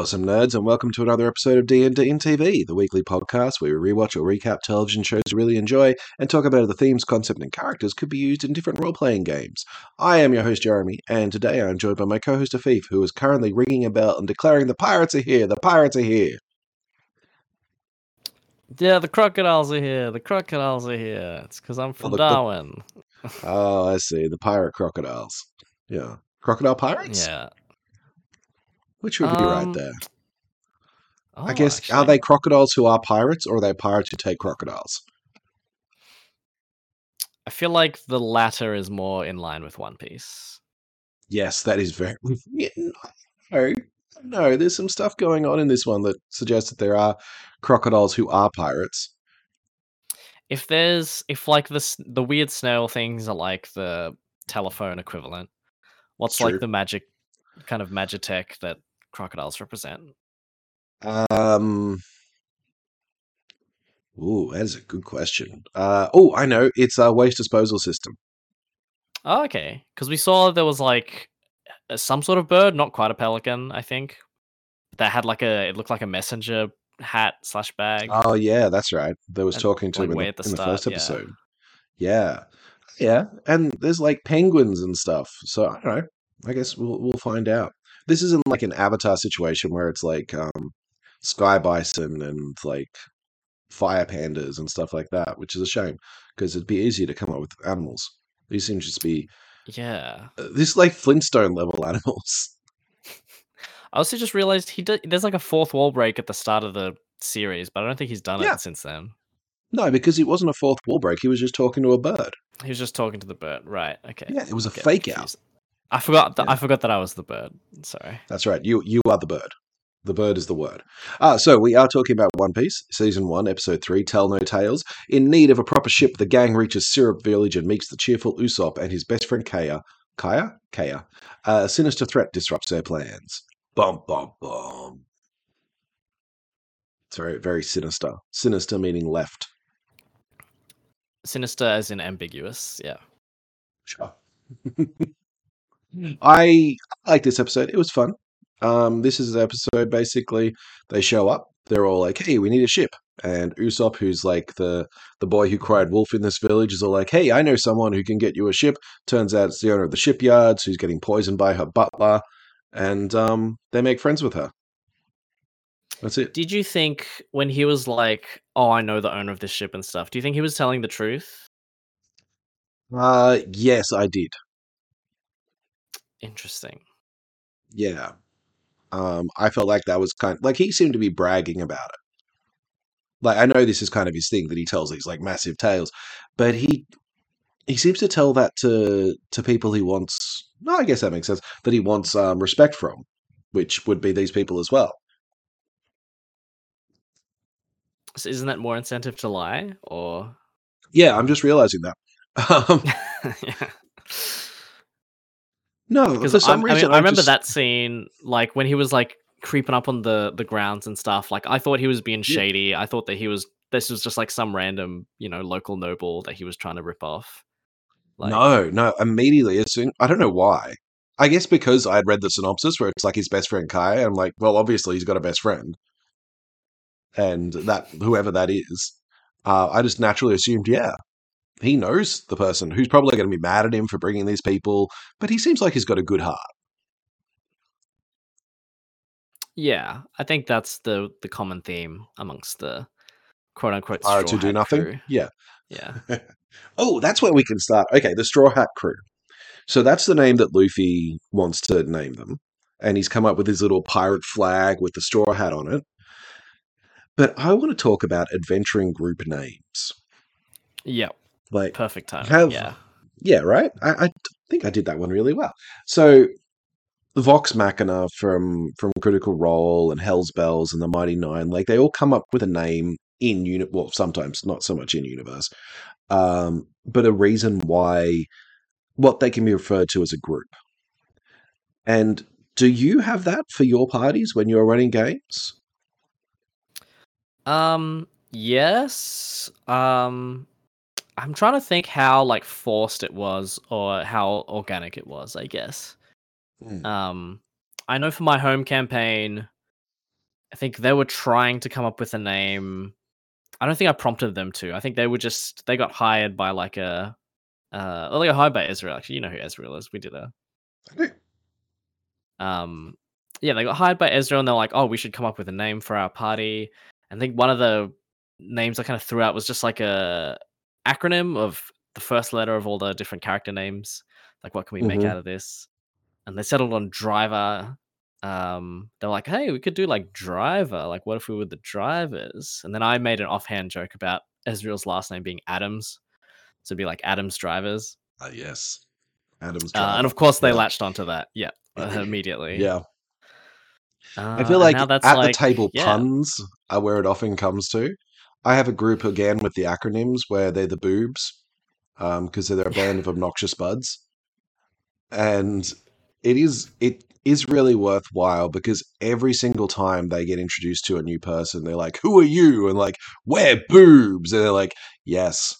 awesome nerds, and welcome to another episode of D&D in TV, the weekly podcast where we rewatch or recap television shows we really enjoy and talk about how the themes, concept, and characters could be used in different role-playing games. I am your host, Jeremy, and today I'm joined by my co-host, Afif, who is currently ringing a bell and declaring the pirates are here, the pirates are here. Yeah, the crocodiles are here. The crocodiles are here. It's because I'm from the- the- Darwin. Oh, I see, the pirate crocodiles. Yeah. Crocodile pirates? Yeah. Which would be right Um, there. Oh, I guess, are they crocodiles who are pirates, or are they pirates who take crocodiles? I feel like the latter is more in line with One Piece. Yes, that is very. No, no, there's some stuff going on in this one that suggests that there are crocodiles who are pirates. If there's if like the the weird snail things are like the telephone equivalent, what's like the magic kind of magitech that crocodiles represent? Um. Ooh, that is a good question. Uh, oh, I know. It's a waste disposal system. Oh, okay. Because we saw there was like some sort of bird, not quite a pelican, I think, that had like a it looked like a messenger hat slash bag. Oh, yeah, that's right. That was And, talking to like, him in, the, the in the start, first yeah. episode. Yeah, yeah, and there's like penguins and stuff. So I don't know. I guess we'll we'll find out. This isn't like an Avatar situation where it's like um, sky bison and like fire pandas and stuff like that, which is a shame because it'd be easier to come up with animals. These seem to just be Yeah. uh, this like Flintstone level animals. I also just realized he did, there's like a fourth wall break at the start of the series, but I don't think he's done Yeah. it since then. No, because it wasn't a fourth wall break. He was just talking to a bird. He was just talking to the bird, right? Okay. Yeah, it was a fake out. I forgot. That, Yeah. I forgot that I was the bird. Sorry. That's right. You you are the bird. The bird is the word. Ah, so we are talking about One Piece, season one, episode three. Tell no tales. In need of a proper ship, the gang reaches Syrup Village and meets the cheerful Usopp and his best friend Kaya. Kaya, Kaya. A sinister threat disrupts their plans. Bum bum bum. It's very very sinister. Sinister meaning left. Sinister as in ambiguous. Yeah. Sure. I like this episode. It was fun. Um, this is an episode basically they show up. They're all like, "Hey, we need a ship." And Usopp, who's like the the boy who cried wolf in this village, is all like, "Hey, I know someone who can get you a ship." Turns out it's the owner of the shipyards who's getting poisoned by her butler, and um, they make friends with her. That's it. Did you think when he was like, "Oh, I know the owner of this ship and stuff," do you think he was telling the truth? Uh, yes, I did. Interesting. Yeah. Um, I felt like that was kind of, like he seemed to be bragging about it. Like I know this is kind of his thing that he tells these like massive tales, but he he seems to tell that to to people he wants. No, I guess that makes sense. That he wants um, respect from, which would be these people as well. So isn't that more incentive to lie, or? Yeah, I'm just realizing that. Um, yeah. No, Because for some I reason mean, I remember just- that scene, like when he was like creeping up on the the grounds and stuff. Like I thought he was being Yeah. shady. I thought that he was. This was just like some random, you know, local noble that he was trying to rip off. Like, no, no. Immediately, as soon I don't know why. I guess because I had read the synopsis where it's like his best friend Kai. I'm like, well, obviously he's got a best friend, and that whoever that is, uh, I just naturally assumed, yeah, he knows the person who's probably going to be mad at him for bringing these people, but he seems like he's got a good heart. Yeah, I think that's the the common theme amongst the quote unquote Straw do nothing. crew. Yeah. Yeah. Oh, that's where we can start. Okay, the Straw Hat Crew. So that's the name that Luffy wants to name them. And he's come up with his little pirate flag with the straw hat on it. But I want to talk about adventuring group names. Yeah. Like, Perfect time. Have- Yeah. yeah, right? I, I think I did that one really well. So, Vox Machina from from Critical Role and Hell's Bells and the Mighty Nein, like they all come up with a name in unit. Well, sometimes not so much in universe, um, but a reason why what they can be referred to as a group. And do you have that for your parties when you're running games? Um. Yes. Um. I'm trying to think how like forced it was or how organic it was. I guess. Hmm. Um. I know for my home campaign, I think they were trying to come up with a name. I don't think I prompted them to. I think they were just they got hired by like a uh well, they got hired by Ezreal. Actually, you know who Ezreal is. We did a um yeah, they got hired by Ezreal and they're like, oh, we should come up with a name for our party. I think one of the names I kind of threw out was just like a acronym of the first letter of all the different character names. Like, what can we make Mhm. out of this? And they settled on driver. Um, they're like, hey, we could do like driver. Like, what if we were the drivers? And then I made an offhand joke about Ezreal's last name being Adams. So it'd be like Adams drivers. Uh, yes. Adam's Uh, and of course, they Yeah. latched onto that. Yeah, uh, immediately. Yeah. Uh, I feel like at like, the table yeah. puns are where it often comes to. I have a group again with the acronyms where they're the boobs um, because they're a band of obnoxious buds, and it is it is really worthwhile because every single time they get introduced to a new person, they're like, "Who are you?" and like, "We're boobs," and they're like, "Yes."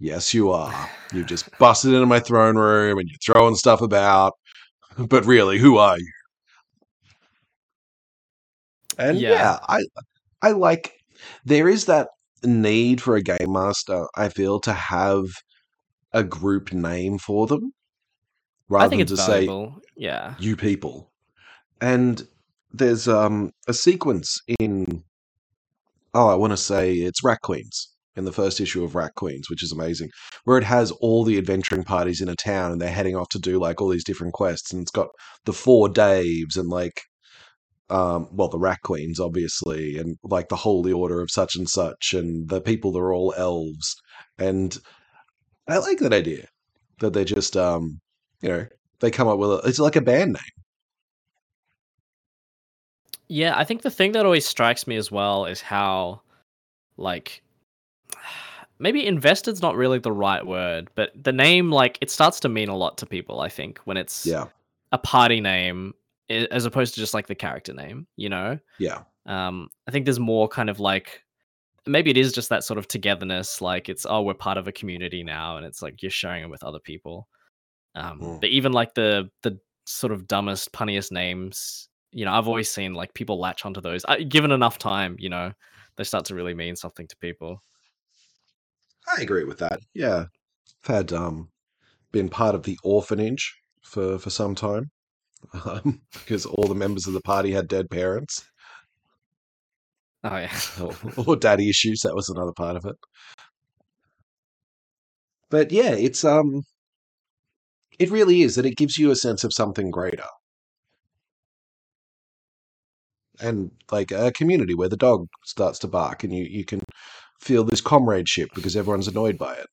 Yes, you are. You've just busted into my throne room and you're throwing stuff about. But really, who are you? And Yeah. yeah, I I like there is that need for a game master, I feel, to have a group name for them rather I think than it's to say valuable. Yeah. you people. And there's um a sequence in oh, I want to say it's Rat Queens in the first issue of Rat Queens, which is amazing, where it has all the adventuring parties in a town and they're heading off to do like all these different quests, and it's got the four Daves and like um well the Rat Queens obviously and like the Holy Order of such and such and the people that are all elves and I like that idea that they just um you know they come up with a, it's like a band name. Yeah, I think the thing that always strikes me as well is how, like, maybe invested's not really the right word, but the name, like, it starts to mean a lot to people, I think, when it's Yeah, a party name as opposed to just like the character name, you know? yeah, Um, I think there's more kind of like, maybe it is just that sort of togetherness, like, it's, oh, we're part of a community now, and it's like you're sharing it with other people. Um, Mm. but even like the the sort of dumbest, punniest names, you know, I've always seen like people latch onto those. Uh, given enough time, you know, they start to really mean something to people. I agree with that. Yeah, I've had um been part of the orphanage for for some time um, because all the members of the party had dead parents Oh yeah, or, or daddy issues. That was another part of it. But yeah, it's um, it really is that it gives you a sense of something greater, and like a community where the dog starts to bark, and you you can feel this comradeship because everyone's annoyed by it.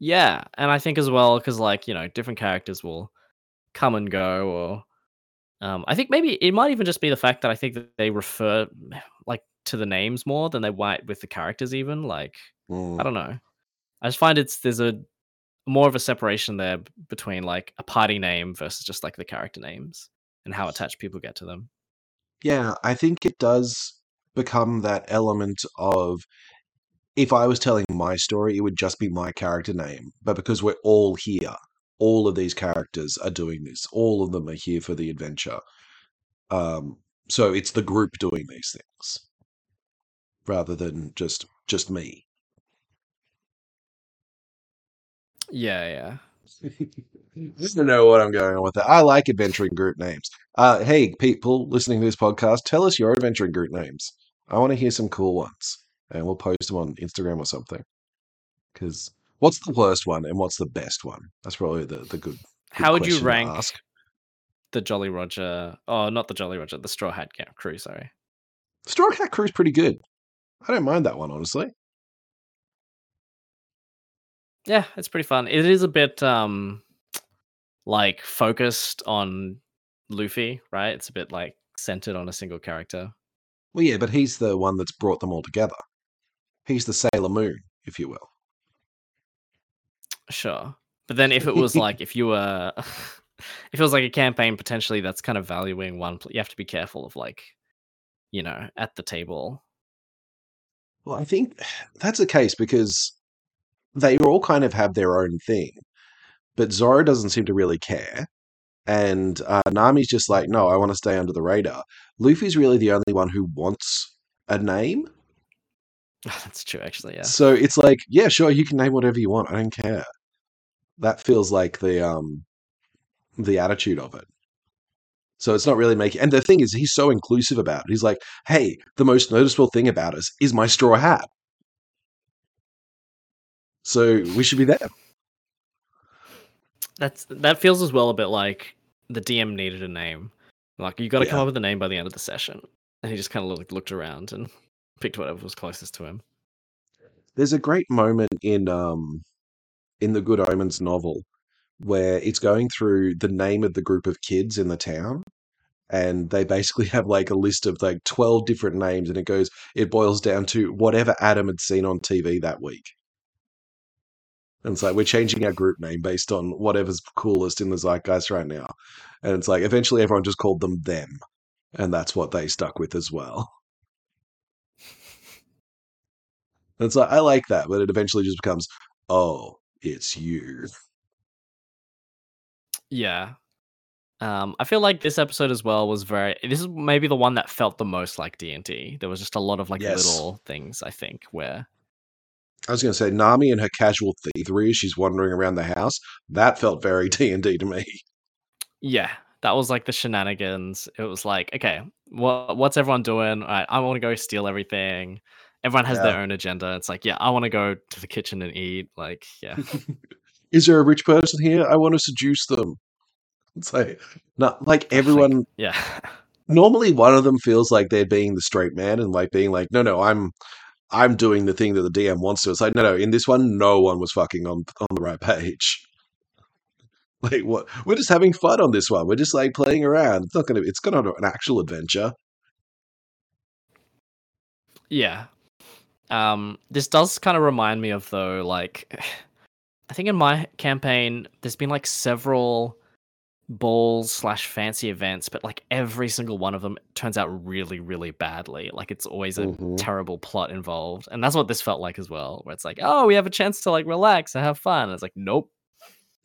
yeah, and I think as well because like you know different characters will come and go, or um, I think maybe it might even just be the fact that I think that they refer like to the names more than they might with the characters. Even like Mm. I don't know. I just find it's there's a more of a separation there between like a party name versus just like the character names and how attached people get to them. Yeah, I think it does become that element of if I was telling my story, it would just be my character name. But because we're all here, all of these characters are doing this. All of them are here for the adventure. Um, so it's the group doing these things rather than just just me. Yeah, yeah. I don't know what I'm going on with that. I like adventuring group names. Uh, hey, people listening to this podcast, tell us your adventuring group names. I want to hear some cool ones, and we'll post them on Instagram or something. Because what's the worst one and what's the best one? That's probably the the good. How would you rank the Jolly Roger? Oh, not the Jolly Roger, the Straw Hat Crew. Sorry. Straw Hat Crew's pretty good. I don't mind that one honestly. Yeah, it's pretty fun. It is a bit um like focused on Luffy, right? It's a bit like centered on a single character. Well, yeah, but he's the one that's brought them all together. He's the Sailor Moon, if you will. Sure. But then if it was like if you were if it was like a campaign potentially that's kind of valuing one pl- you have to be careful of like you know, at the table. Well, I think that's the case because they all kind of have their own thing, but Zoro doesn't seem to really care, and uh, Nami's just like, no, I want to stay under the radar. Luffy's really the only one who wants a name. That's true, actually. Yeah. So it's like, yeah, sure, you can name whatever you want. I don't care. That feels like the um the attitude of it. So it's not really making. And the thing is, he's so inclusive about it. He's like, hey, the most noticeable thing about us is my straw hat. So we should be there. That's that feels as well a bit like the DM needed a name. Like you got to Yeah. come up with a name by the end of the session, and he just kind of looked, looked around and picked whatever was closest to him. There's a great moment in um in the Good Omens novel where it's going through the name of the group of kids in the town and they basically have like a list of like 12 different names and it goes it boils down to whatever Adam had seen on TV that week. And it's like we're changing our group name based on whatever's coolest in the zeitgeist right now. And it's like eventually everyone just called them them. And that's what they stuck with as well. And it's like I like that, but it eventually just becomes, oh, it's you. Yeah. Um, I feel like this episode as well was very. This is maybe the one that felt the most like D and D. There was just a lot of like Yes. little things. I think where I was going to say Nami and her casual thievery she's wandering around the house. That felt very D and D to me. Yeah, that was like the shenanigans. It was like, okay, what what's everyone doing? All right, I want to go steal everything. Everyone has their own agenda. It's like, yeah, I want to go to the kitchen and eat. Like, yeah, Is there a rich person here? I want to seduce them. It's like, not like everyone. yeah, Normally, one of them feels like they're being the straight man and like being like, no, no, I'm, I'm doing the thing that the DM wants to. It's like, no, no. In this one, no one was fucking on on the right page. Like what? We're just having fun on this one. We're just like playing around. It's not gonna. It's gonna be an actual adventure. yeah. Um, this does kind of remind me of though, like, I think in my campaign, there's been like several balls slash fancy events, but like every single one of them turns out really, really badly. Like it's always a Mhm. terrible plot involved, and that's what this felt like as well. Where it's like, oh, we have a chance to like relax and have fun. And it's like, nope,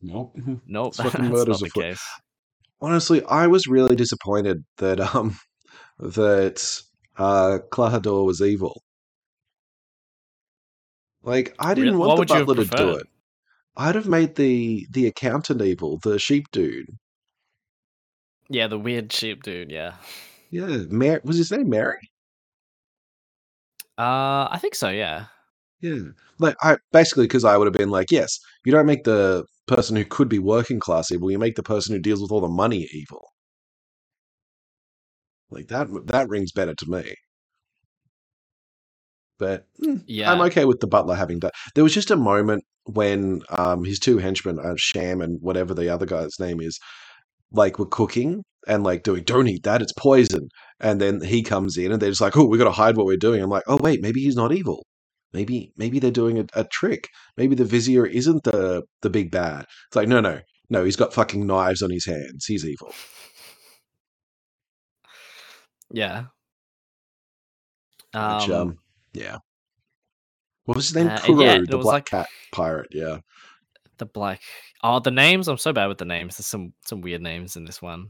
Nope. nope, that's not the afoot. case. honestly, I was really disappointed that um that uh Klahadore was evil. Like I didn't Real- want the would you have butler to do it. I'd have made the the accountant evil, the sheep dude. Yeah, the weird sheep dude. Yeah, Yeah, Merry was his name Merry? uh, I think so. Yeah, Yeah. Like I basically because I would have been like, yes, you don't make the person who could be working class evil, you make the person who deals with all the money evil. Like that that rings better to me. But mm, yeah. I'm okay with the butler having done. There was just a moment when um, his two henchmen, uh, Sham and whatever the other guy's name is, like were cooking and like doing, "Don't eat that; it's poison." And then he comes in and they're just like, "Oh, we got to hide what we're doing." I'm like, "Oh wait, maybe he's not evil. Maybe maybe they're doing a, a trick. Maybe the vizier isn't the the big bad." It's like, no, no, no. He's got fucking knives on his hands. He's evil. Yeah. Which, Um, um, yeah. What was his name? uh, Kuro, yeah, the black like- cat pirate. Yeah. the black. Oh, the names. I'm so bad with the names. There's some some weird names in this one.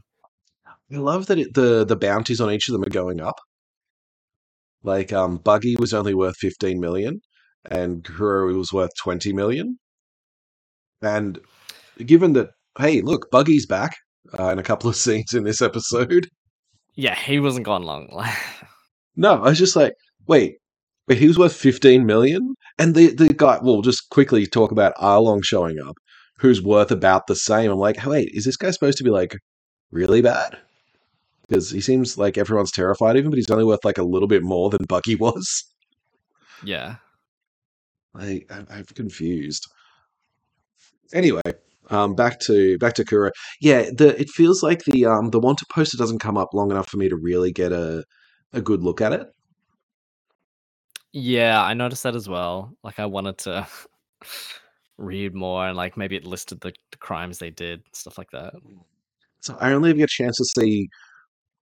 I love that it, the the bounties on each of them are going up. Like um, Buggy was only worth fifteen million, and Kuro was worth twenty million. And given that, hey, look, Buggy's back uh, in a couple of scenes in this episode. Yeah, he wasn't gone long. No, I was just like, wait, wait, he was worth fifteen million, and the the guy. Well, just quickly talk about Arlong showing up, who's worth about the same. I'm like, wait, is this guy supposed to be like really bad? Because he seems like everyone's terrified of him, but he's only worth like a little bit more than Buggy was. yeah. I, I'm, I'm confused. Anyway, um, back to back to Kuro. Yeah, the it feels like the um the wanted poster doesn't come up long enough for me to really get a a good look at it. Yeah, I noticed that as well. Like I wanted to read more and like maybe it listed the, the crimes they did, stuff like that. So I only ever get a chance to see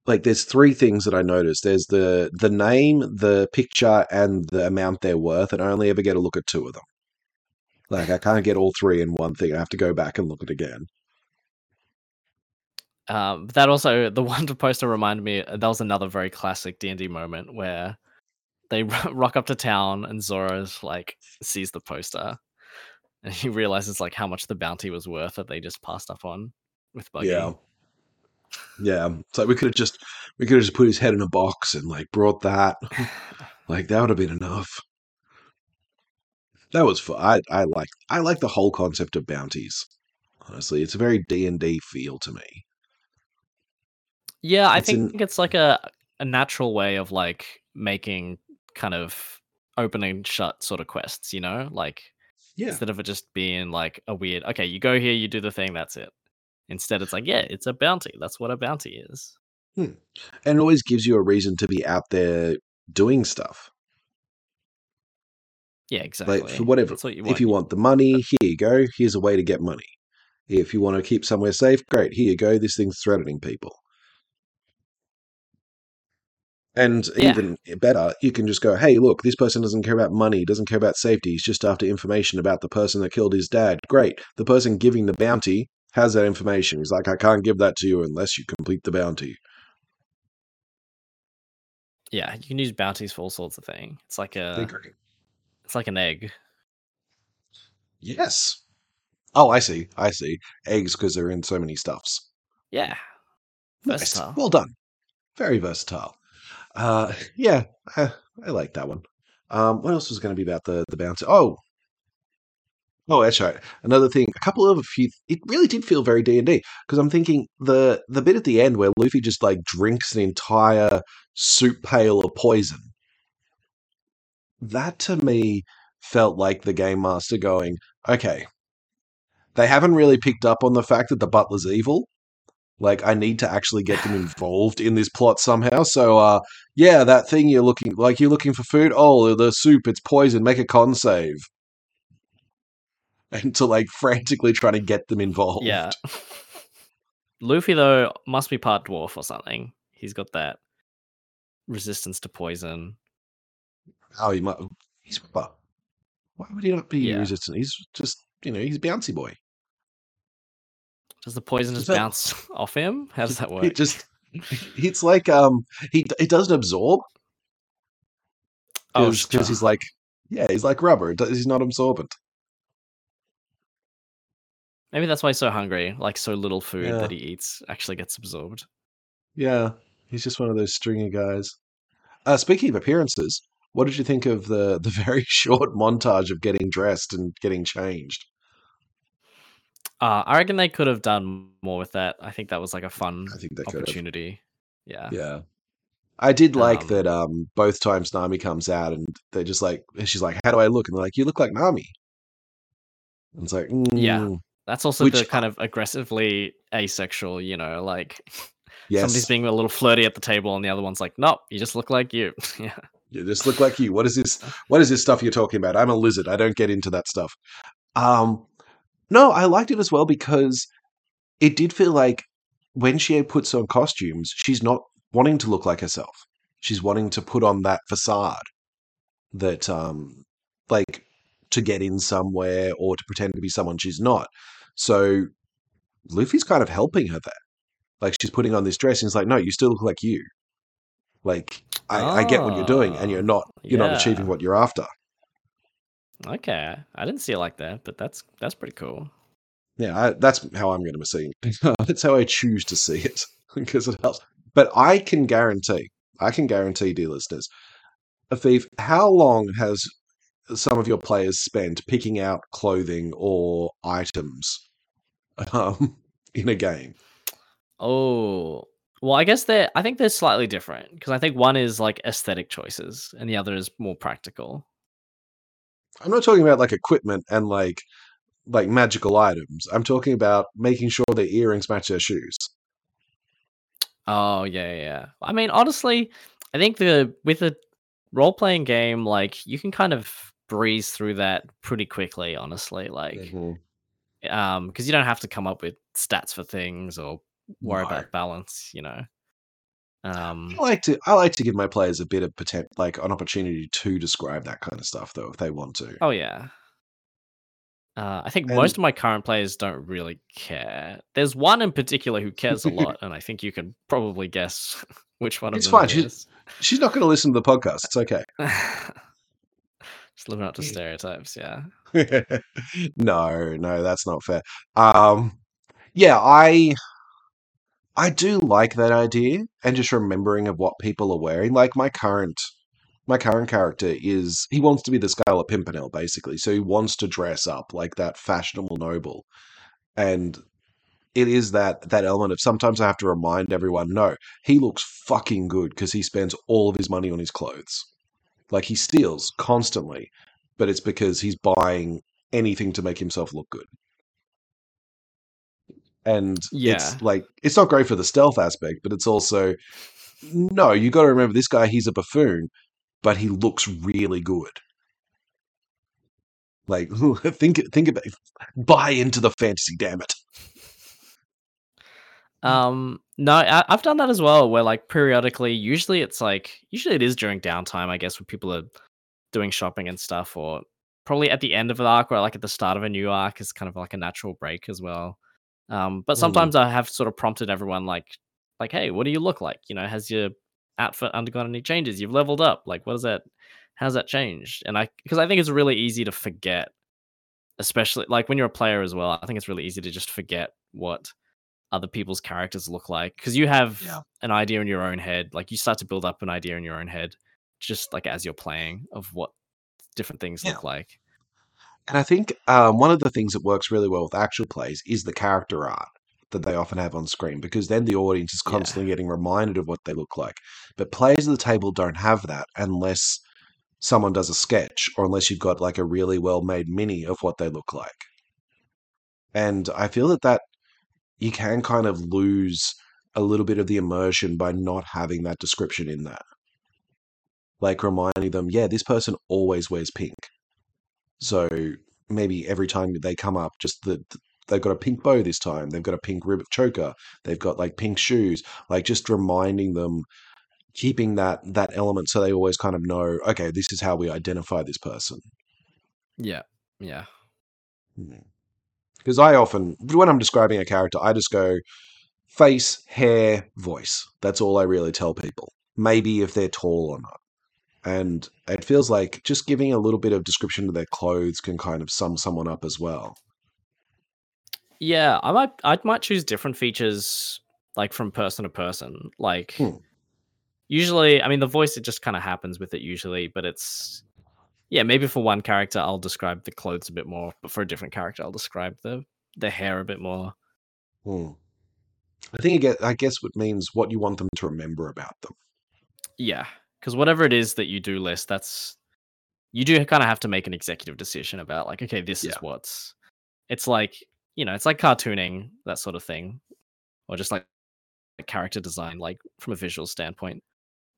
like there's three things that I noticed. There's the the name, the picture, and the amount they're worth, and I only ever get a look at two of them. Like I can't get all three in one thing. I have to go back and look at it again. Um, that also the Wonder poster reminded me. That was another very classic D and D moment where they rock up to town and Zoro's like sees the poster and he realizes like how much the bounty was worth that they just passed up on with Buggy. Yeah. Yeah. So we could have just we could have just put his head in a box and like brought that. like that would have been enough. That was fun. I I like I like the whole concept of bounties. Honestly, it's a very D and D feel to me. Yeah, I It's think an it's like a a natural way of like making kind of open and shut sort of quests, you know? Like yeah. instead of it just being like a weird, okay, you go here, you do the thing, that's it. Instead, it's like, yeah, it's a bounty. That's what a bounty is. Hmm. And it always gives you a reason to be out there doing stuff. Yeah, exactly. Like for whatever. What you If you want the money, here you go. Here's a way to get money. If you want to keep somewhere safe, great. Here you go. This thing's threatening people. And Yeah. even better, you can just go, hey, look, this person doesn't care about money, doesn't care about safety. He's just after information about the person that killed his dad. Great. The person giving the bounty has that information. He's like, I can't give that to you unless you complete the bounty. Yeah, you can use bounties for all sorts of things. It's like a, it's like an egg. Yes. Oh, I see. I see. Eggs because they're in so many stuffs. Yeah, Nice. versatile. Well done. Very versatile. Uh, yeah, I, I like that one. Um, what else was going to be about the the bouncer? Oh, oh, that's right. Another thing. A couple of a few. It really did feel very D and D because I'm thinking the the bit at the end where Luffy just like drinks an entire soup pail of poison. That to me felt like the game master going, okay, they haven't really picked up on the fact that the butler's evil. Like I need to actually get them involved in this plot somehow. So uh yeah, that thing you're looking like you're looking for food. Oh, the soup, it's poison. Make a con save. And to like frantically trying to get them involved. Yeah. Luffy though must be part dwarf or something. He's got that resistance to poison. Oh, he might. He's but why would he not be Yeah. resistant? He's just you know he's a bouncy boy. Does the poison just that- bounce off him? How does that work? It just it's like um he it doesn't absorb oh, because sure. he's like yeah he's like rubber. He's not absorbent. maybe that's why he's so hungry. Like so little food Yeah. that he eats actually gets absorbed. Yeah, he's just one of those stringy guys. Uh, speaking of appearances, what did you think of the the very short montage of getting dressed and getting changed? Uh, I reckon they could have done more with that. I think that was like a fun I think they opportunity. Yeah. Yeah. I did like Um, that um both times Nami comes out and they're just like and she's like, How do I look? And they're like, You look like Nami. And it's like, Yeah. mm, That's also Which the kind of aggressively asexual, you know, like yes. somebody's being a little flirty at the table and the other one's like, nope, you just look like you. yeah. You just look like you. What is this? What is this stuff you're talking about? I'm a lizard. I don't get into that stuff. Um, no, I liked it as well because it did feel like when she puts on costumes, she's not wanting to look like herself. She's wanting to put on that facade that, um, like, to get in somewhere or to pretend to be someone she's not. So Luffy's kind of helping her there. Like she's putting on this dress, and he's like, "No, you still look like you." Like I, I get what you're doing, and you're Oh, not you're not achieving what you're after. Okay. I didn't see it like that, but that's that's pretty cool. Yeah, I, that's how I'm going to see it. that's how I choose to see it because it helps. But I can guarantee, I can guarantee, dear listeners, Afif, how long has some of your players spent picking out clothing or items um, in a game? Oh. Well, I guess they're I think they're slightly different because I think one is like aesthetic choices and the other is more practical. I'm not talking about like equipment and like like magical items. I'm talking about making sure their earrings match their shoes. Oh yeah, yeah. I mean, honestly, I think the with a role playing game, like you can kind of breeze through that pretty quickly. Honestly, like Mhm. um, because you don't have to come up with stats for things or worry No. about balance. You know. Um. I like to I like to give my players a bit of potential, like an opportunity to describe that kind of stuff, though, if they want to. Oh yeah. Uh, I think And- most of my current players don't really care. There's one in particular who cares a lot, and I think you can probably guess which one of It's them fine, she's- She's not going to listen to the podcast. It's okay. Just living up to stereotypes, yeah. no, no, that's not fair. Um, yeah, I I do like that idea and just remembering of what people are wearing. Like my current my current character is he wants to be the Scarlet Pimpernel, basically. So he wants to dress up like that fashionable noble. And it is that that element of sometimes I have to remind everyone, no, he looks fucking good because he spends all of his money on his clothes. Like he steals constantly, but it's because he's buying anything to make himself look good. And Yeah. it's like it's not great for the stealth aspect, but it's also no, you got to remember this guy. He's a buffoon, but he looks really good. Like think think about buy into the fantasy. Damn it. Um, no, I, I've done that as well. Where like periodically, usually it's like usually it is during downtime, I guess, when people are doing shopping and stuff, or probably at the end of an arc or like at the start of a new arc is kind of like a natural break as well. Um, but Mm. sometimes I have sort of prompted everyone like, like, hey, what do you look like? You know, has your outfit undergone any changes? You've leveled up. Like, what is that? How's that changed? And I, because I think it's really easy to forget, especially like when you're a player as well. I think it's really easy to just forget what other people's characters look like because you have Yeah. an idea in your own head. Like you start to build up an idea in your own head, just like as you're playing of what different things Yeah. look like. And I think um, one of the things that works really well with actual plays is the character art that they often have on screen because then the audience is Yeah. constantly getting reminded of what they look like. But players at the table don't have that unless someone does a sketch or unless you've got like a really well made mini of what they look like. And I feel that that you can kind of lose a little bit of the immersion by not having that description in there. Like reminding them, yeah, this person always wears pink. So maybe every time they come up, just the they've got a pink bow this time. They've got a pink rib choker. They've got like pink shoes. Like just reminding them, keeping that that element so they always kind of know. Okay, this is how we identify this person. Yeah. Yeah. Hmm. Because I often, when I'm describing a character, I just go face, hair, voice. That's all I really tell people. Maybe if they're tall or not. And it feels like just giving a little bit of description to their clothes can kind of sum someone up as well. Yeah. I might I might choose different features like from person to person. Like Hmm. usually I mean the voice it just kind of happens with it usually, but it's yeah, maybe for one character I'll describe the clothes a bit more, but for a different character I'll describe the the hair a bit more. Hmm. I think it get, I guess what means what you want them to remember about them. Yeah, because whatever it is that you do list, that's you do kind of have to make an executive decision about like, okay, this Yeah. is what's. It's like you know, it's like cartooning that sort of thing, or just like a character design, like from a visual standpoint.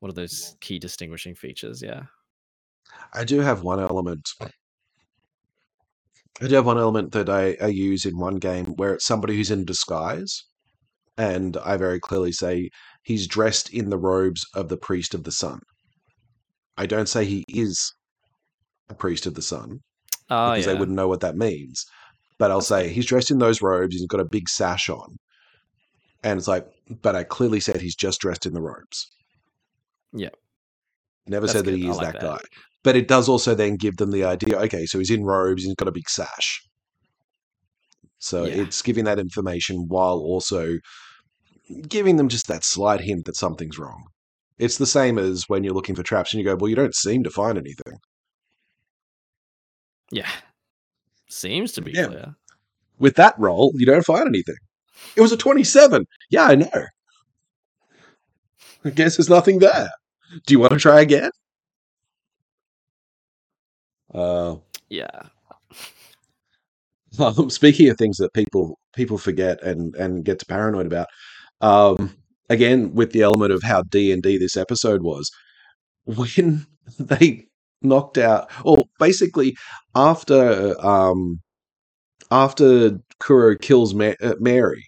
What are those key distinguishing features? Yeah. I do have one element. I do have one element that I, I use in one game where it's somebody who's in disguise. And I very clearly say he's dressed in the robes of the priest of the sun. I don't say he is a priest of the sun Oh because yeah. they wouldn't know what that means. But I'll say he's dressed in those robes, he's got a big sash on. And it's like, but I clearly said he's just dressed in the robes. Yeah. Never That's said that good. he is like that, that. guy. But it does also then give them the idea okay, so he's in robes, he's got a big sash. So Yeah. it's giving that information while also giving them just that slight hint that something's wrong. It's the same as when you're looking for traps and you go, well, you don't seem to find anything. Yeah. Seems to be Yeah. clear. With that roll, you don't find anything. It was a 27. Yeah, I know. I guess there's nothing there. Do you want to try again? Uh, Yeah. Speaking of things that people people forget and and get paranoid about, um, again with the element of how D and D this episode was, when they knocked out, or basically after um, after Kuro kills Ma- uh, Merry,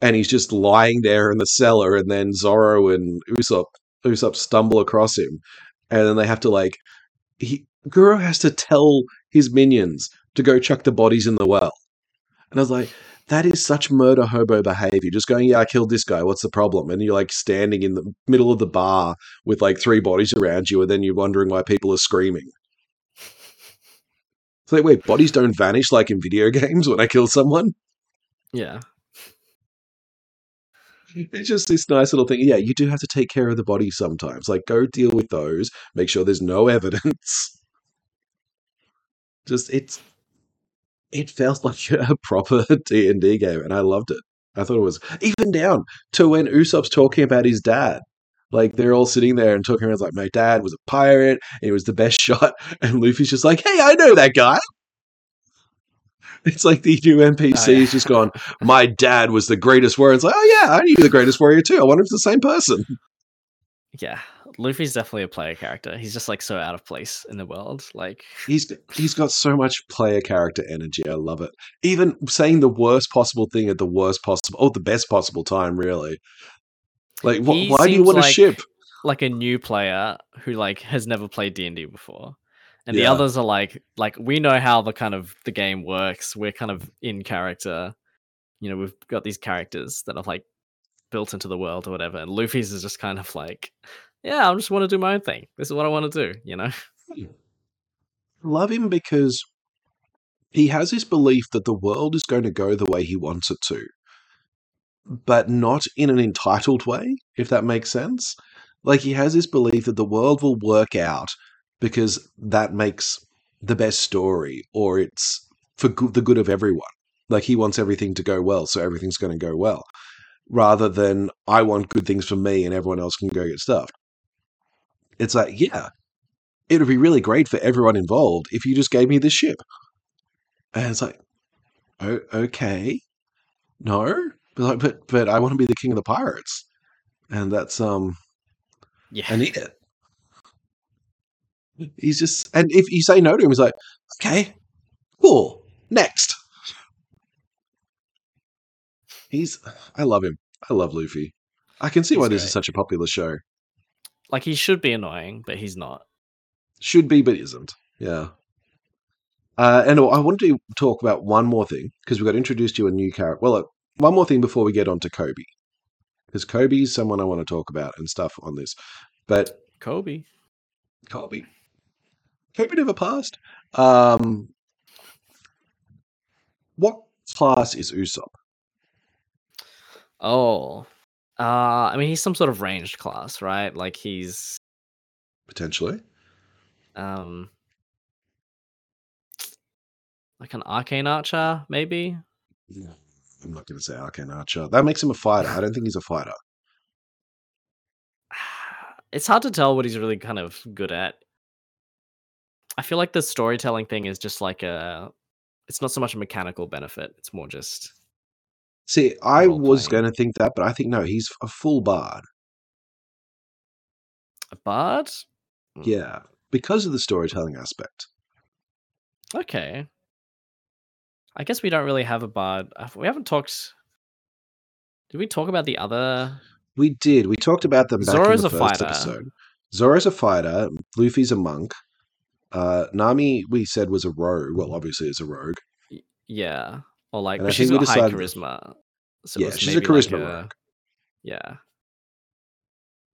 and he's just lying there in the cellar, and then Zoro and Usopp Usopp stumble across him, and then they have to like he Kuro has to tell his minions to go chuck the bodies in the well. And I was like, that is such murder hobo behavior. Just going, yeah, I killed this guy. What's the problem? And you're like standing in the middle of the bar with like three bodies around you, and then you're wondering why people are screaming. It's like, wait, bodies don't vanish like in video games when I kill someone? Yeah. It's just this nice little thing. Yeah, you do have to take care of the body sometimes. Like, go deal with those. Make sure there's no evidence. Just it's it felt like a proper D and D game, and I loved it. I thought it was even down to when Usopp's talking about his dad. Like they're all sitting there and talking about like my dad was a pirate, and he was the best shot, and Luffy's just like, "Hey, I know that guy." It's like the new NPC Oh, yeah. is just gone. My dad was the greatest warrior. It's like, oh yeah, I knew the greatest warrior too. I wonder if it's the same person. Yeah. Luffy's definitely a player character. He's just like so out of place in the world. Like He's he's got so much player character energy. I love it. Even saying the worst possible thing at the worst possible, or the best possible time, really. Like, wh- why do you want like- a ship? like a new player who like has never played D&D before. And the others are like like we know how the kind of the game works. We're kind of in character. You know, we've got these characters that are like built into the world or whatever. And Luffy's is just kind of like, yeah, I just want to do my own thing. This is what I want to do, you know? Hmm. Love him because he has this belief that the world is going to go the way he wants it to, but not in an entitled way, if that makes sense. Like he has this belief that the world will work out because that makes the best story or it's for good, the good of everyone. Like he wants everything to go well, so everything's going to go well, rather than I want good things for me and everyone else can go get stuffed. It's like, yeah, it would be really great for everyone involved if you just gave me this ship. And it's like, oh, okay, no, but like, but but I want to be the king of the pirates, and that's um, Yeah. I need it. He's just, and if you say no to him, he's like, okay, cool, next. He's, I love him. I love Luffy. I can see He's why this great. is such a popular show. Like he should be annoying, but he's not. Should be, but isn't. Yeah. Uh, and I wanted to talk about one more thing because we got introduced to a new character. Well, uh, one more thing before we get on to Kobe, because Kobe is someone I want to talk about and stuff on this. But Kobe. Kobe, Kobe never passed. Um, what class is Usopp? Oh. Uh I mean he's some sort of ranged class, right? Like he's Potentially. um like an arcane archer, maybe. I'm not going to say Arcane Archer. That makes him a fighter. I don't think he's a fighter. It's hard to tell what he's really kind of good at. I feel like the storytelling thing is just like a it's not so much a mechanical benefit, it's more just See, I Role was playing. going to think that, but I think no, he's a full bard. a bard. Mm, Yeah, because of the storytelling aspect. Okay. I guess we don't really have a bard. We haven't talked Did we talk about the other We did. We talked about them back Zoro's in the a first fighter. episode. Zoro's a fighter. Luffy's a monk. Uh, Nami, we said, was a rogue. Well, obviously, is a rogue. Yeah. Or like And but she's got high charisma. So yeah, she's a maybe like charisma a- Yeah.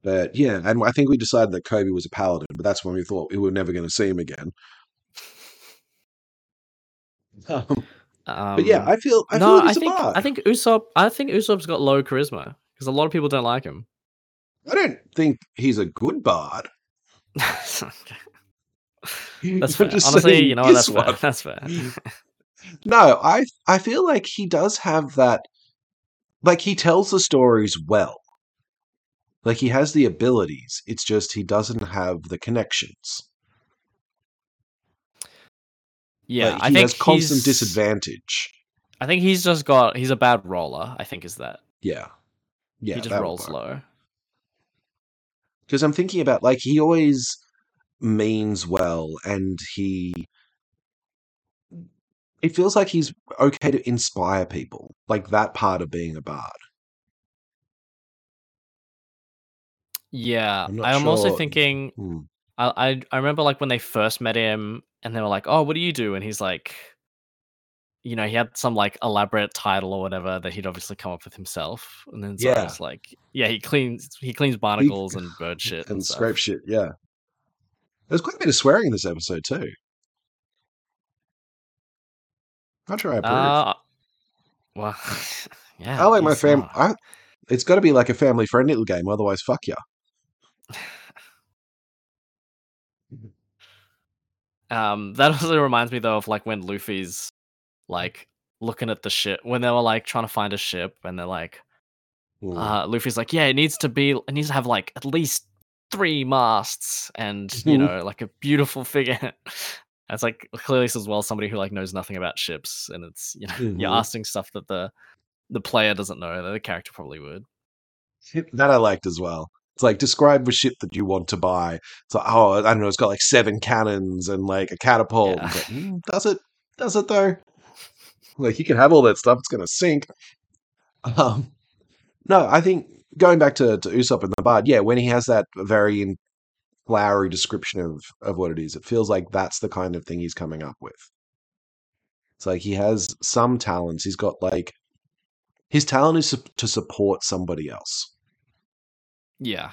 But yeah, and I think we decided that Kobe was a paladin, but that's when we thought we were never going to see him again. Um, Um, but yeah, I feel I no, feel I a think. I think Usopp I think Usopp's got low charisma because a lot of people don't like him. I don't think he's a good bard. That's fair. just Honestly, saying you know what? That's fair. one. That's fair. No, I I feel like he does have that. Like he tells the stories well. Like he has the abilities. It's just he doesn't have the connections. Yeah, Like, I he think has constant disadvantage. I think he's just got he's a bad roller. I think is that Yeah, yeah. he just rolls low. Because I'm thinking about like he always means well, and he. It feels like he's okay to inspire people, like that part of being a bard. Yeah, I'm I'm also thinking. Hmm. I, I I remember like when they first met him, and they were like, "Oh, what do you do?" And he's like, you know, he had some like elaborate title or whatever that he'd obviously come up with himself. And then Yeah. Zoro's like, yeah, he cleans he cleans barnacles and bird shit and, and scrape shit. Yeah, there's quite a bit of swearing in this episode too. Not sure I approve. Uh, well, yeah. I like my fam. uh, I, it's got to be like a family friendly little game, otherwise, fuck you. Um, that also reminds me though of like when Luffy's like looking at the ship when they were like trying to find a ship and they're like, Mm. uh, Luffy's like, yeah, it needs to be, it needs to have like at least three masts and you Mhm. know like a beautiful figure. It's like clearly this is well somebody who like knows nothing about ships and it's you know you're Mhm. asking stuff that the the player doesn't know that the character probably would. that I liked as well. It's like describe the ship that you want to buy. It's like, oh, I don't know, it's got like seven cannons and like a catapult. Yeah. Like, "Mm, does it? Does it though? Like you can have all that stuff, it's gonna sink. Um, no, I think going back to, to Usopp and the Bard, yeah, when he has that very in- flowery description of of what it is, it feels like that's the kind of thing he's coming up with. It's like he has some talents. He's got like his talent is su- to support somebody else. Yeah.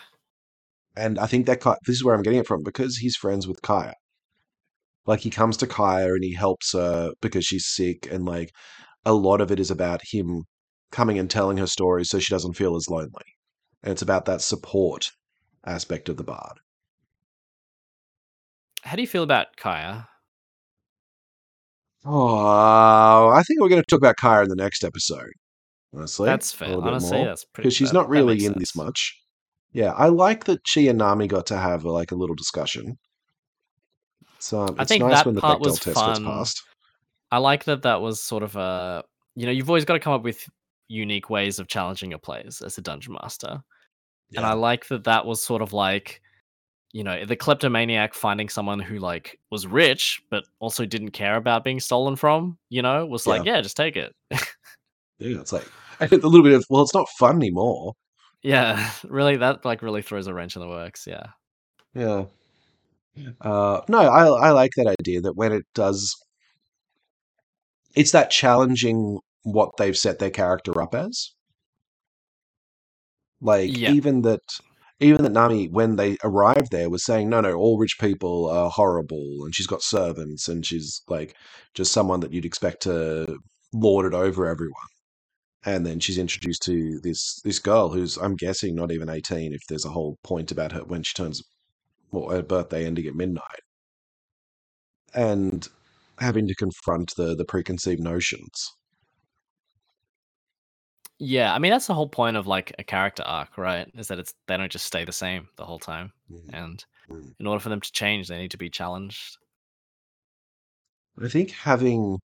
And I think that this is where I'm getting it from because he's friends with Kaya. Like he comes to Kaya and he helps her because she's sick, and like a lot of it is about him coming and telling her stories so she doesn't feel as lonely. And it's about that support aspect of the bard. How do you feel about Kaya? Oh, I think we're going to talk about Kaya in the next episode. Honestly, That's fair. Honestly, that's pretty because she's not really in this much. Yeah, I like that she and Nami got to have like a little discussion. So um, I it's think nice that when the part was test fun. passed. I like that that was sort of a you know you've always got to come up with unique ways of challenging your players as a dungeon master, and I like that that was sort of like you know the kleptomaniac finding someone who like was rich but also didn't care about being stolen from. You know, was like yeah, just take it. Yeah, it's like a little bit of well, it's not fun anymore. yeah, really that like really throws a wrench in the works. Yeah, Yeah. Uh, no, I I like that idea that when it does, it's that challenging what they've set their character up as. Like Yeah. even that, even that Nami when they arrived there was saying no, no, all rich people are horrible, and she's got servants, and she's like just someone that you'd expect to lord it over everyone. And then she's introduced to this this girl who's I'm guessing not even 18 if there's a whole point about her when she turns well, her birthday ending at midnight. And having to confront the the preconceived notions. Yeah. I mean that's the whole point of like a character arc, right? Is that it's they don't just stay the same the whole time, and Mm. in order for them to change, they need to be challenged. I think having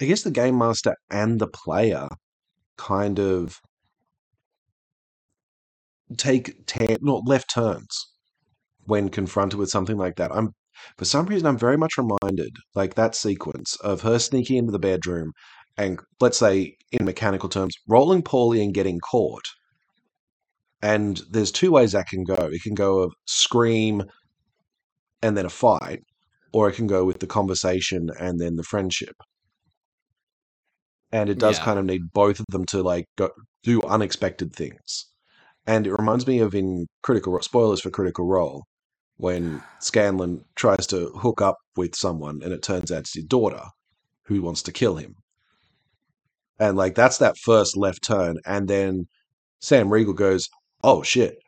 I guess the game master and the player kind of take tan- not left turns when confronted with something like that. I'm for some reason I'm very much reminded like that sequence of her sneaking into the bedroom and let's say in mechanical terms rolling poorly and getting caught. And there's two ways that can go. It can go of scream and then a fight, or it can go with the conversation and then the friendship. And it does Yeah. kind of need both of them to like go, do unexpected things. And it reminds me of in Critical spoilers for Critical Role when Scanlan tries to hook up with someone and it turns out it's his daughter who wants to kill him. And like that's that first left turn, and then Sam Riegel goes, "Oh shit,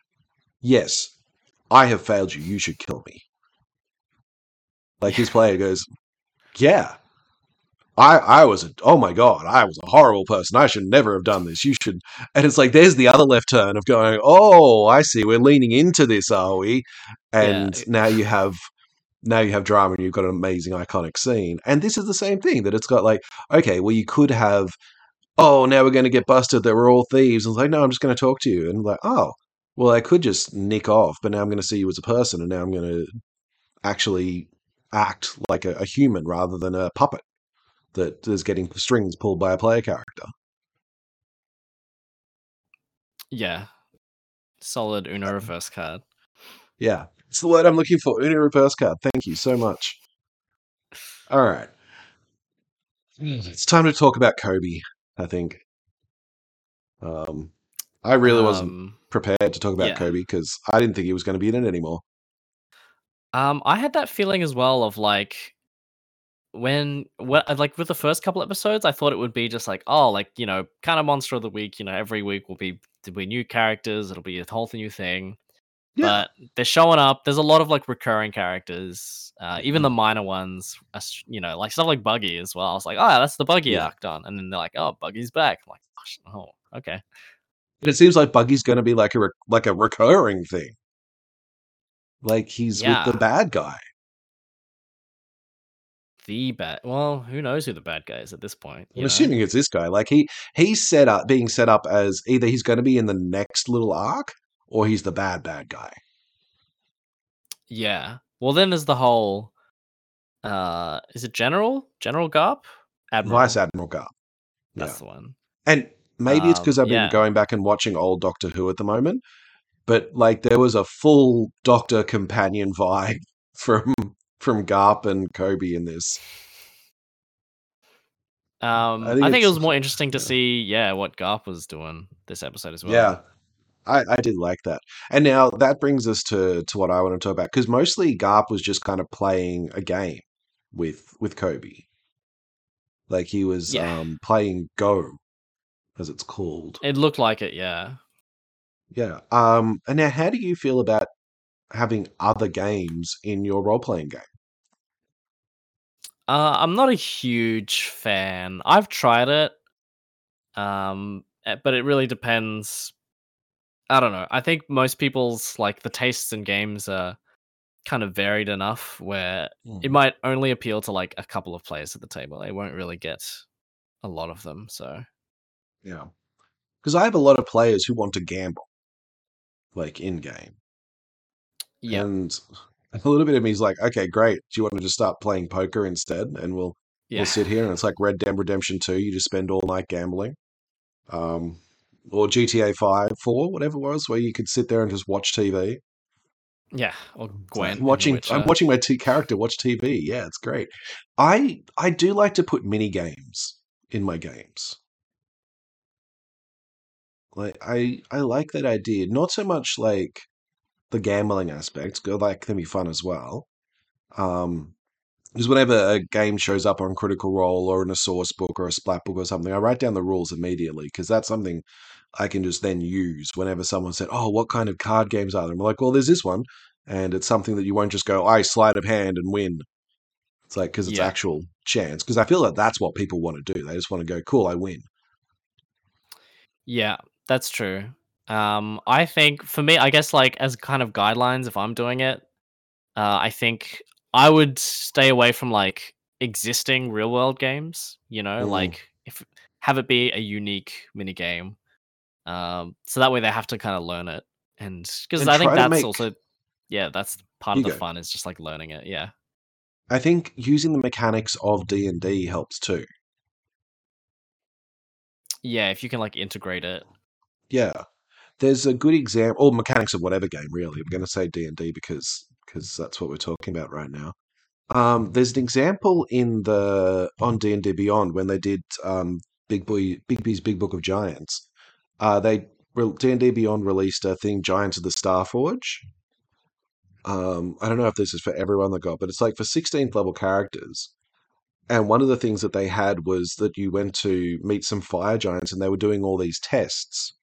yes, I have failed you. You should kill me." Like his player goes, "Yeah, I I was a oh my god, I was a horrible person. I should never have done this. You should." And it's like there's the other left turn of going, "Oh, I see. We're leaning into this, are we?" And Yeah. now you have now you have drama and you've got an amazing iconic scene. And this is the same thing that it's got like, okay, well you could have oh, now we're going to get busted that we're all thieves. And it's like, no, I'm just going to talk to you. And like, oh, well, I could just nick off, but now I'm going to see you as a person, and now I'm going to actually act like a, a human rather than a puppet that is getting strings pulled by a player character. Yeah. Solid Uno reverse card. Yeah. It's the word I'm looking for. Uno reverse card. Thank you so much. All right. It's time to talk about Koby, I think. Um, I really wasn't Um, prepared to talk about yeah. Koby because I didn't think he was going to be in it anymore. Um, I had that feeling as well of like when what like with the first couple episodes, I thought it would be just like oh, like you know, kind of monster of the week. You know, every week will be there'll be new characters. It'll be a whole new thing. Yeah. But they're showing up. There's a lot of like recurring characters, uh, even Mm-hmm. the minor ones. are You know, like stuff like Buggy as well. I was like, oh, that's the Buggy Yeah. arc done, and then they're like, oh, Buggy's back. I'm like, oh, okay. And it seems like Buggy's going to be like a re- like a recurring thing. Like he's with the bad guy. The bad. Well, who knows who the bad guy is at this point? I'm know? assuming it's this guy. Like he he's set up being set up as either he's going to be in the next little arc or he's the bad bad guy. Yeah. Well, then there's the whole. Uh, is it General General Garp? Admiral. Vice Admiral Garp. That's Yeah. the one. And maybe it's Um, because I've been yeah. going back and watching old Doctor Who at the moment, but like there was a full Doctor companion vibe from from Garp and Koby in this. Um, I I think think, it was more interesting to yeah. see, yeah, what Garp was doing this episode as well. Yeah. I, I did like that. And now that brings us to, to what I want to talk about. Because mostly Garp was just kind of playing a game with with Koby. Like he was Yeah. um, playing Go, as it's called. It looked like it. Yeah. Yeah. Um, and now, how do you feel about having other games in your role playing game? Uh, I'm not a huge fan. I've tried it, um, eh, but it really depends. I don't know. I think most people's like the tastes in games are kind of varied enough where it might only appeal to like a couple of players at the table. They won't really get a lot of them. So Yeah. Because I have a lot of players who want to gamble, like in game. yeah, And a little bit of me is like, okay, great. Do you want to just start playing poker instead? And we'll yeah, we'll sit here and it's like Red Dead Redemption 2, you just spend all night gambling. Um, or GTA 5, 4, whatever it was, where you could sit there and just watch TV. yeah. Or like Gwent. in watching I'm watching my t- character watch TV. Yeah, it's great. I I do like to put mini games in my games. Like I I like that idea. Not so much like the gambling aspect, go that can be fun as well. Um because whenever a game shows up on Critical Role or in a source book or a splat book or something, I write down the rules immediately because that's something I can just then use whenever someone said, "Oh, what kind of card games are there?" I'm like, "Well, there's this one," and it's something that you won't just go, "I sleight of hand and win." It's like because it's Yeah. actual chance. Because I feel that that's what people want to do. They just want to go, "Cool, I win." Yeah, that's true. Um, I think for me, I guess like as kind of guidelines, if I'm doing it, uh, I think I would stay away from like existing real world games. You know, Mm. like if have it be a unique mini game, um, so that way they have to kind of learn it, and because I think that's make- also, yeah, that's part of the fun is just like learning it. Yeah, I think using the mechanics of D and D helps too. yeah, if you can like integrate it. Yeah, there's a good example, or mechanics of whatever game. Really, I'm going to say D and D because because that's what we're talking about right now. Um, there's an example in the on D and D Beyond when they did um, Big Boy Big B's Big Book of Giants. Uh, they D and D Beyond released a thing, Giants of the Starforge. Um, I don't know if this is for everyone that got, but it's like for 16th level characters. And one of the things that they had was that you went to meet some fire giants, and they were doing all these tests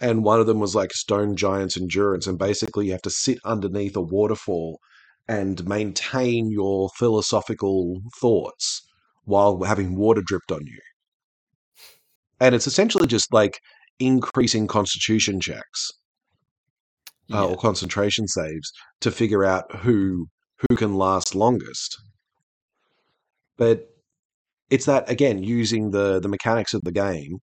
and one of them was like stone giant's endurance and basically you have to sit underneath a waterfall and maintain your philosophical thoughts while having water dripped on you and it's essentially just like increasing constitution checks uh, Yeah. or concentration saves to figure out who who can last longest but it's that again using the the mechanics of the game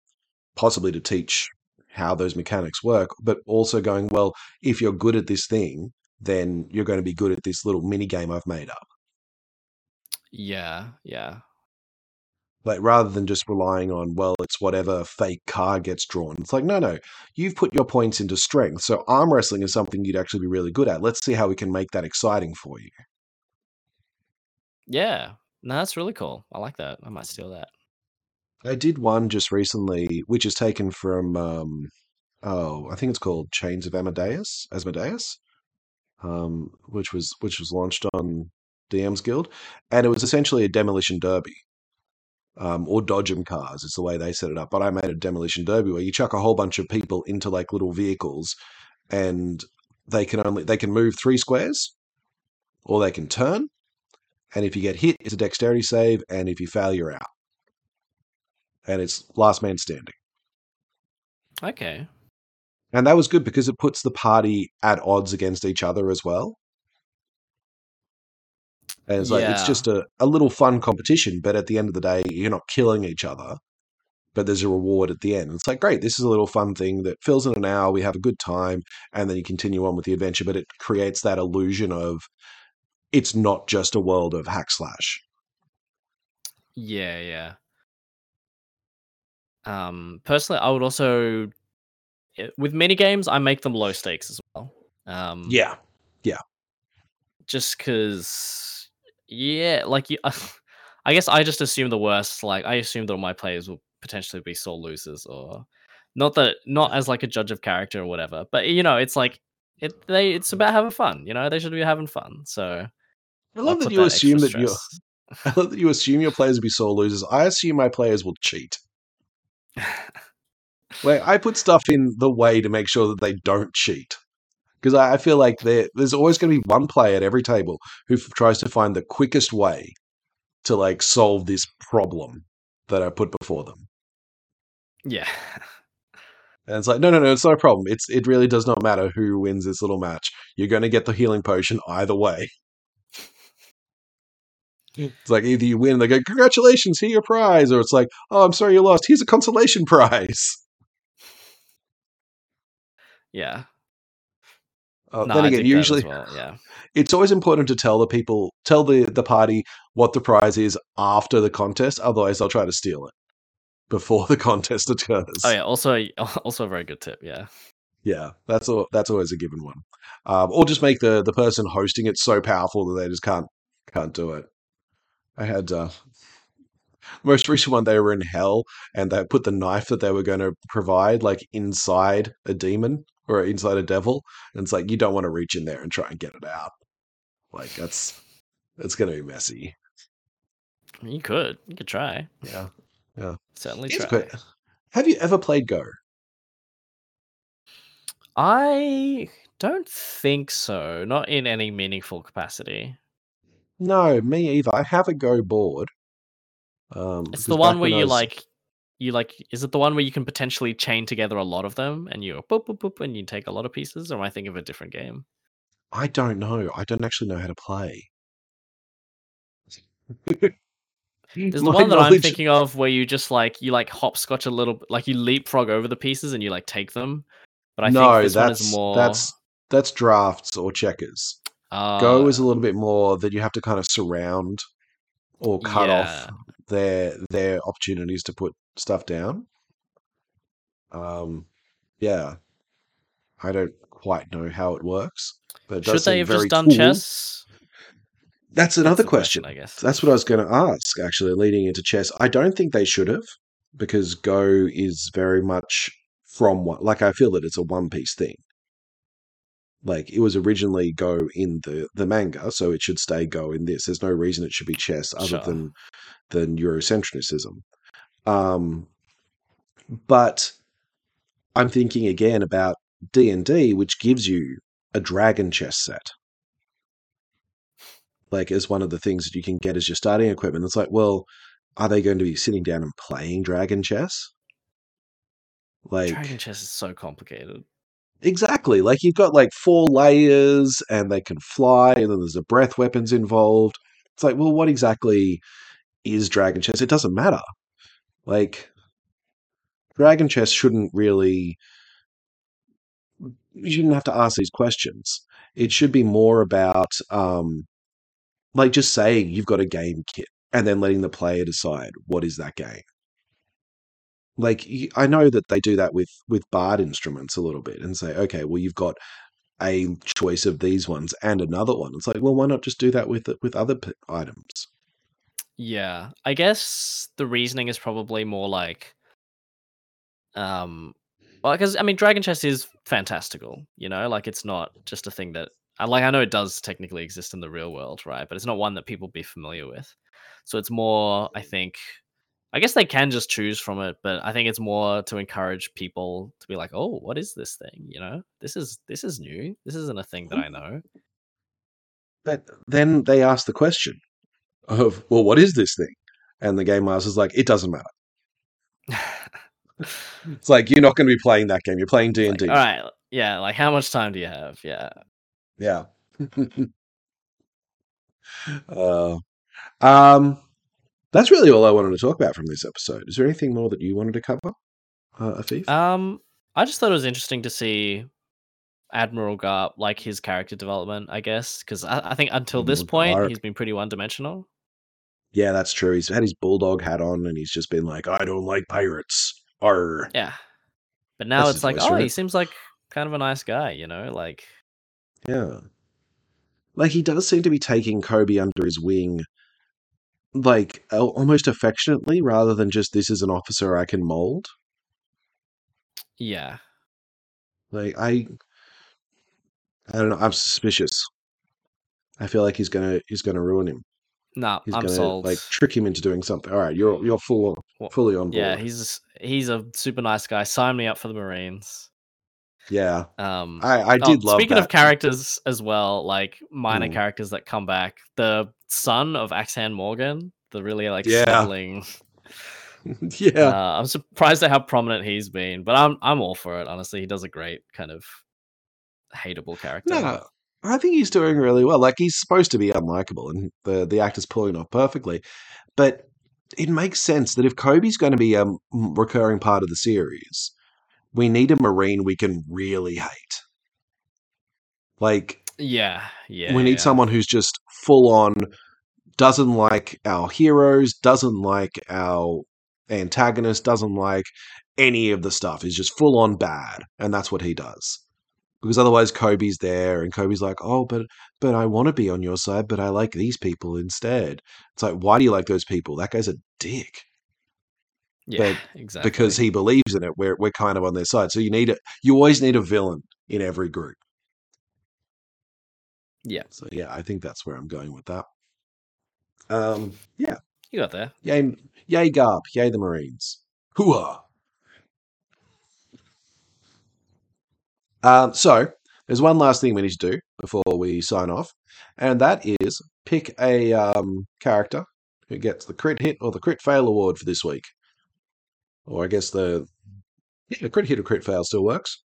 possibly to teach how those mechanics work, but also going, well, if you're good at this thing, then you're going to be good at this little mini game I've made up. yeah, yeah. Like rather than just relying on, well, it's whatever fake card gets drawn. It's like, no, no, you've put your points into strength. So arm wrestling is something you'd actually be really good at. Let's see how we can make that exciting for you. Yeah. No, that's really cool. I like that. I might steal that. I did one just recently, which is taken from um, oh, I think it's called Chains of Amadeus, Asmodeus, um, which was which was launched on DM's Guild, and it was essentially a demolition derby, um, or dodgem cars. It's the way they set it up. But I made a demolition derby where you chuck a whole bunch of people into like little vehicles, and they can only they can move three squares, or they can turn, and if you get hit, it's a dexterity save, and if you fail, you're out and it's last man standing. Okay. And that was good because it puts the party at odds against each other as well. And it's like it's just a, a little fun competition, but at the end of the day, you're not killing each other. But there's a reward at the end. It's like, great, this is a little fun thing that fills in an hour, we have a good time, and then you continue on with the adventure. But it creates that illusion of it's not just a world of hack slash. Yeah, yeah. Um, personally, I would also eh, with mini games, I make them low stakes as well. Um, yeah, Yeah. just because, yeah, like you, I guess I just assume the worst. Like I assume that all my players will potentially be sore losers, or not that not as like a judge of character or whatever. But you know, it's like it. They it's about having fun. You know, they should be having fun. So I love that you extra assume that you're. I love that you assume your players will be sore losers. I assume my players will cheat. Like I put stuff in the way to make sure that they don't cheat. Because I, I feel like there, there's always going to be one player at every table who f- tries to find the quickest way to like solve this problem that I put before them. yeah. And it's like, no, no, no, it's not a problem. It's it really does not matter who wins this little match. You're going to get the healing potion either way. It's like either you win, and they go, "Congratulations, here's your prize," or it's like, "Oh, I'm sorry you lost. Here's a consolation prize." Yeah. Uh, No, then again, usually well. Yeah. it's always important to tell the people, tell the the party what the prize is after the contest. Otherwise, they'll try to steal it before the contest occurs. Oh yeah. Also, also a very good tip. Yeah. Yeah, that's all. That's always a given one. Um, or just make the the person hosting it so powerful that they just can't can't do it. I had uh, most recent one. They were in hell, and they put the knife that they were going to provide like inside a demon or inside a devil, and it's like you don't want to reach in there and try and get it out. Like that's it's going to be messy. You could. You could try. Yeah. Yeah. Certainly Here's try. que- Have you ever played Go? I don't think so. Not in any meaningful capacity. No, me either. I have a Go board. Um, It's the one where when you was- like you like is it the one where you can potentially chain together a lot of them and you boop boop boop and you take a lot of pieces or am I thinking of a different game? I don't know. I don't actually know how to play. There's the one that I'm thinking of where you just like you like hopscotch a little like you leapfrog over the pieces and you like take them. But I no, think this one that's is more that's that's drafts or checkers. uh, Go is a little bit more that you have to kind of surround or cut off Yeah. Their their opportunities to put stuff down. Um, yeah, I don't quite know how it works, but it Should they have just done cool. chess? That's another the question. I guess. That's what I was going to ask, actually, leading into chess. I don't think they should have, because Go is very much from one. Like, I feel that it's a one piece thing. Like, it was originally Go in the, the manga, so it should stay Go in this. There's no reason it should be chess other Sure. than than Eurocentrism. Um, but I'm thinking again about D and D, which gives you a dragon chess set like as one of the things that you can get as your starting equipment. It's like, well, are they going to be sitting down and playing dragon chess? Like Dragon chess is so complicated. Exactly, like you've got like four layers and they can fly, and then there's a breath weapons involved. It's like, well, what exactly is dragon chess? It doesn't matter. Like dragon chess shouldn't really you shouldn't have to ask these questions. It should be more about um like just saying you've got a game kit and then letting the player decide what is that game. Like I know that they do that with with bard instruments a little bit and say, okay, well you've got a choice of these ones and another one. It's like, well, why not just do that with with other p- items? Yeah, I guess the reasoning is probably more like, um, well, because I mean, Dragon Chess is fantastical. You know, like it's not just a thing that I like. I know it does technically exist in the real world, right? But it's not one that people be familiar with. So it's more, I think. I guess they can just choose from it, but I think it's more to encourage people to be like, "Oh, what is this thing? You know, this is this is new. This isn't a thing that I know." But then they ask the question of, well, what is this thing? And the game master's like, it doesn't matter. It's like you're not going to be playing that game. You're playing D and D. all right, yeah. Like, how much time do you have? Yeah. Yeah. uh, um, that's really all I wanted to talk about from this episode. Is there anything more that you wanted to cover, uh, Afif? Um, I just thought it was interesting to see Admiral Garp, like his character development, I guess, because I, I think until this point Garp. he's been pretty one-dimensional. yeah, that's true. He's had his bulldog hat on, and he's just been like, "I don't like pirates." Arr. Yeah, but now That's it's like, oh, right? he seems like kind of a nice guy, you know, like Yeah. Like he does seem to be taking Koby under his wing, like almost affectionately, rather than just this is an officer I can mold. yeah, Like I, I don't know. I'm suspicious. I feel like he's gonna he's gonna ruin him. nah, He's I'm gonna sold. like trick him into doing something. All right, you're you're full Wha- fully on board. yeah, he's he's a super nice guy. Sign me up for the Marines. Yeah. Um, I I oh, did love speaking that. of characters as well, like minor Mm. characters that come back, the son of Axe-Hand Morgan, the really like Yeah. sniveling yeah. Uh, I'm surprised at how prominent he's been, but I'm I'm all for it. Honestly, he does a great kind of hateable character. No, I think he's doing really well. Like he's supposed to be unlikable, and the the actor's pulling off perfectly. But it makes sense that if Koby's going to be a recurring part of the series, we need a Marine we can really hate. Like Yeah, yeah. we need yeah. someone who's just full on, doesn't like our heroes, doesn't like our antagonist, doesn't like any of the stuff. Is just full on bad, and that's what he does. Because otherwise, Koby's there, and Koby's like, "Oh, but but I want to be on your side, but I like these people instead." It's like, why do you like those people? That guy's a dick Yeah, but exactly. because he believes in it. We're we're kind of on their side. So you need it. You always need a villain in every group. Yeah, So yeah, I think that's where I'm going with that. Um, yeah, you got there. yay, yay, Garp, yay, the Marines. Hooah! Um, so there's one last thing we need to do before we sign off, and that is pick a um, character who gets the crit hit or the crit fail award for this week. Or I guess the yeah, crit hit or crit fail still works.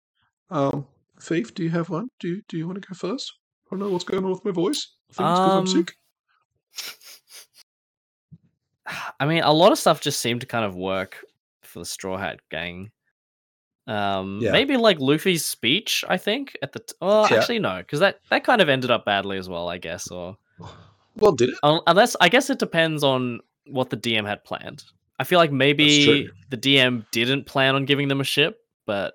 Um, Thief, do you have one? Do you do you want to go first? I don't know what's going on with my voice. I think it's because I'm Um, sick. I mean, a lot of stuff just seemed to kind of work for the Straw Hat Gang. Um, Yeah. maybe like Luffy's speech. I think at the t- well, Yeah. actually no, because that that kind of ended up badly as well. I guess, or Well, did it? Unless I guess it depends on what the DM had planned. I feel like maybe the DM didn't plan on giving them a ship, but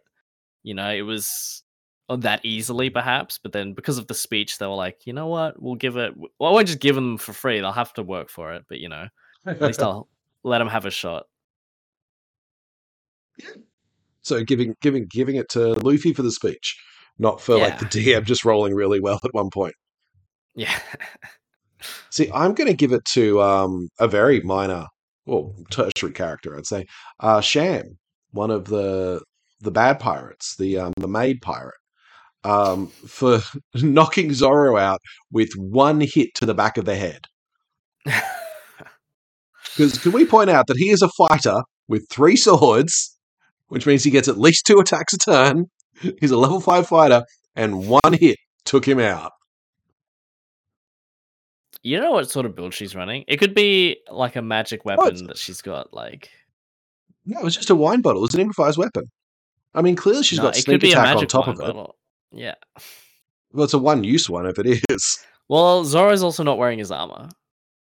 you know it was that easily perhaps. But then because of the speech, they were like, you know what, we'll give it. Well, I won't just give them for free. They'll have to work for it. But you know, at least I'll let them have a shot. Yeah. So giving giving giving it to Luffy for the speech, not for like the DM just rolling really well at one point. Yeah, See, I'm going to give it to um, a very minor, well, tertiary character, I'd say, uh, Sham, one of the the bad pirates, the um, the maid pirate, um, for knocking Zoro out with one hit to the back of the head. Because can we point out that he is a fighter with three swords, which means he gets at least two attacks a turn. He's a level five fighter, and one hit took him out. You know what sort of build she's running? It could be like a magic oh, weapon that she's got. Like No, it's just a wine bottle. It's an improvised weapon. I mean, clearly she's no, got sneak could be a attack on top of it. but- Yeah. Well, it's a one-use one if it is. Well, Zoro's also not wearing his armor.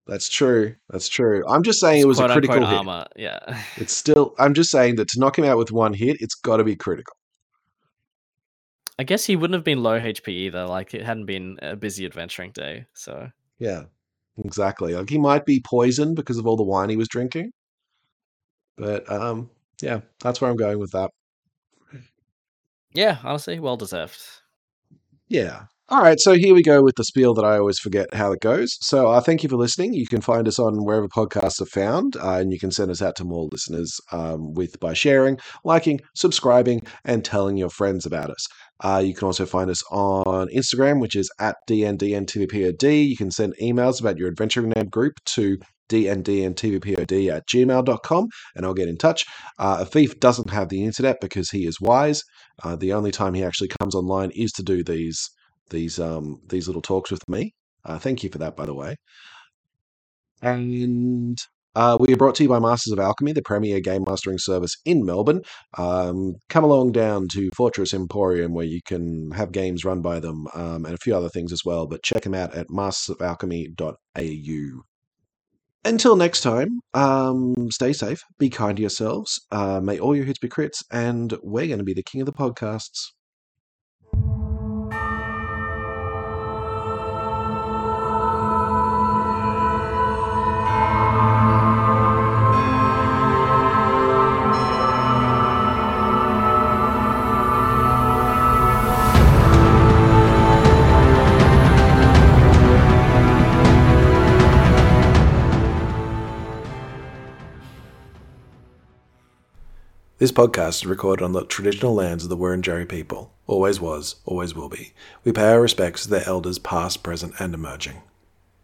That's true. That's true. I'm just saying It's it was a critical hit. armor. Yeah. It's still. I'm just saying that to knock him out with one hit, it's got to be critical. I guess he wouldn't have been low HP either. Like it hadn't been a busy adventuring day. So Yeah, exactly. Like he might be poisoned because of all the wine he was drinking, but um, yeah, that's where I'm going with that. yeah, honestly, well deserved. Yeah. All right, so here we go with the spiel that I always forget how it goes. So, uh, thank you for listening. You can find us on wherever podcasts are found, uh, and you can send us out to more listeners um, with by sharing, liking, subscribing, and telling your friends about us. Uh, you can also find us on Instagram, which is at DNDNTVPOD. You can send emails about your adventuring name group to dndntvpod at gmail.com, and I'll get in touch. Uh, Afif doesn't have the internet because he is wise. Uh, the only time he actually comes online is to do these these um these little talks with me. Uh, thank you for that, by the way. And uh, we are brought to you by Masters of Alchemy, the premier game mastering service in Melbourne. Um, come along down to Fortress Emporium where you can have games run by them um, and a few other things as well. But check them out at mastersofalchemy.au. Until next time, um, stay safe, be kind to yourselves, uh, may all your hits be crits, and we're going to be the king of the podcasts. This podcast is recorded on the traditional lands of the Wurundjeri people. Always was, always will be. We pay our respects to their elders past, present, and emerging.